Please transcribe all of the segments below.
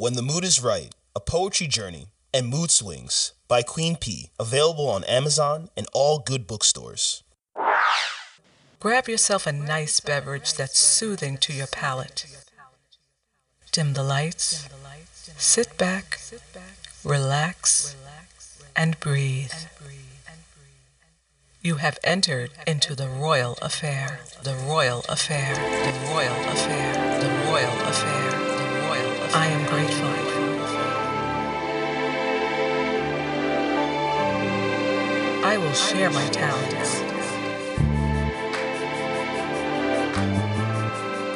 When the Mood is Right, A Poetry Journey, and Mood Swings by Queen P, available on Amazon and all good bookstores. Grab yourself a nice beverage that's soothing to your palate. Dim the lights, sit back, relax, and breathe. You have entered into the royal affair, the royal affair, the royal affair, the royal affair. I am grateful. I will share my talents.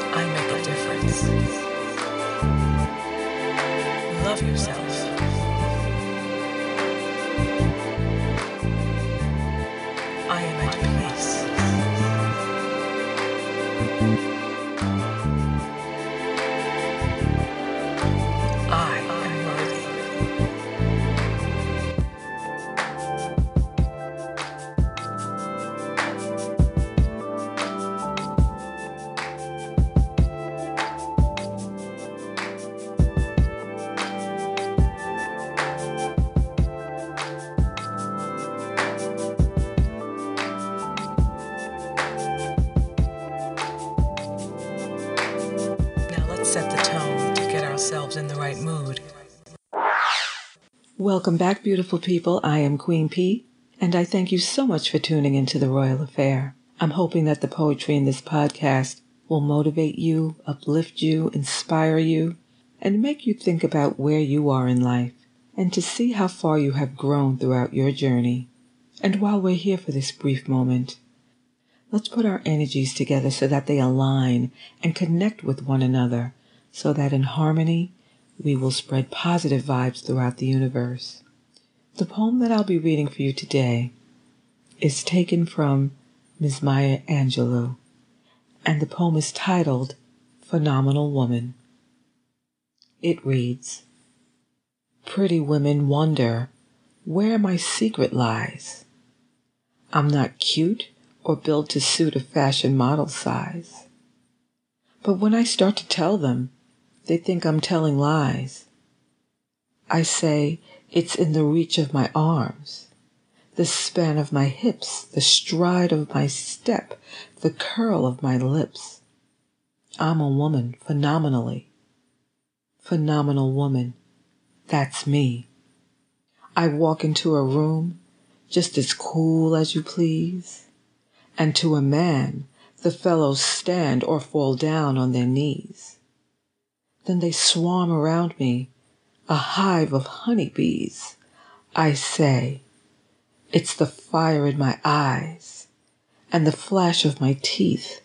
I make a difference. Love yourself. In the right mood. Welcome back, beautiful people. I am Queen P, and I thank you so much for tuning into the Royal Affair. I'm hoping that the poetry in this podcast will motivate you, uplift you, inspire you, and make you think about where you are in life and to see how far you have grown throughout your journey. And while we're here for this brief moment, let's put our energies together so that they align and connect with one another so that in harmony we will spread positive vibes throughout the universe. The poem that I'll be reading for you today is taken from Ms. Maya Angelou, and the poem is titled Phenomenal Woman. It reads Pretty women wonder where my secret lies. I'm not cute or built to suit a fashion model size. But when I start to tell them, they think I'm telling lies. I say it's in the reach of my arms, the span of my hips, the stride of my step, the curl of my lips. I'm a woman phenomenally. Phenomenal woman. That's me. I walk into a room just as cool as you please, and to a man, the fellows stand or fall down on their knees. Then they swarm around me, a hive of honeybees. I say, it's the fire in my eyes, and the flash of my teeth,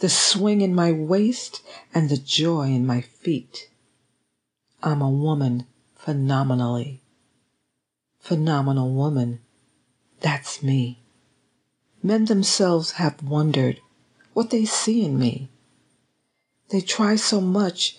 the swing in my waist, and the joy in my feet. I'm a woman phenomenally. Phenomenal woman. That's me. Men themselves have wondered what they see in me. They try so much,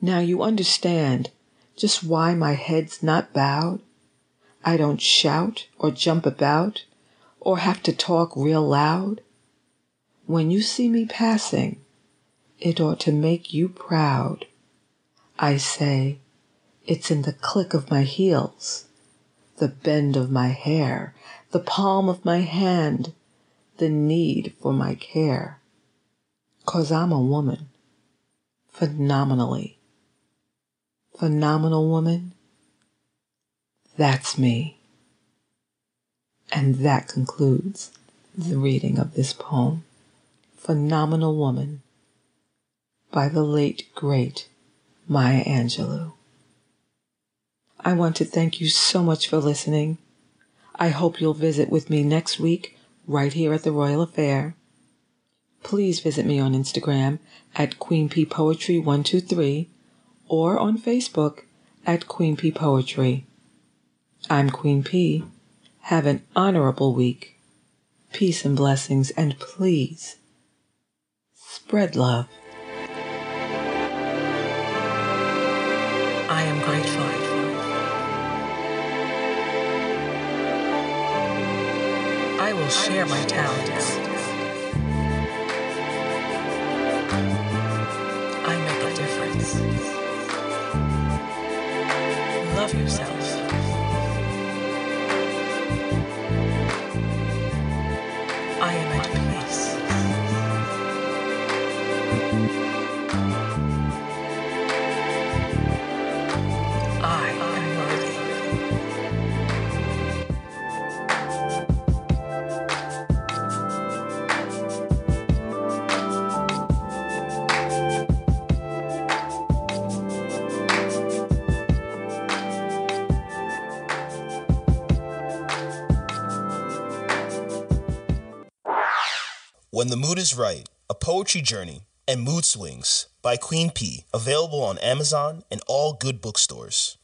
Now you understand just why my head's not bowed. I don't shout or jump about or have to talk real loud. When you see me passing, it ought to make you proud. I say, it's in the click of my heels, the bend of my hair, the palm of my hand, the need for my care. 'Cause I'm a woman, phenomenally. Phenomenal woman, that's me. And that concludes the reading of this poem, Phenomenal Woman, by the late, great Maya Angelou. I want to thank you so much for listening. I hope you'll visit with me next week right here at the Royal Affair. Please visit me on Instagram at Queen P Poetry 123 or on Facebook at Queen P Poetry. I'm Queen P. Have an honorable week. Peace and blessings, and please spread love. I am grateful. I will share my talents. Yourself. When the Mood is Right, a poetry journey, and Mood Swings by Queen P, available on Amazon and all good bookstores.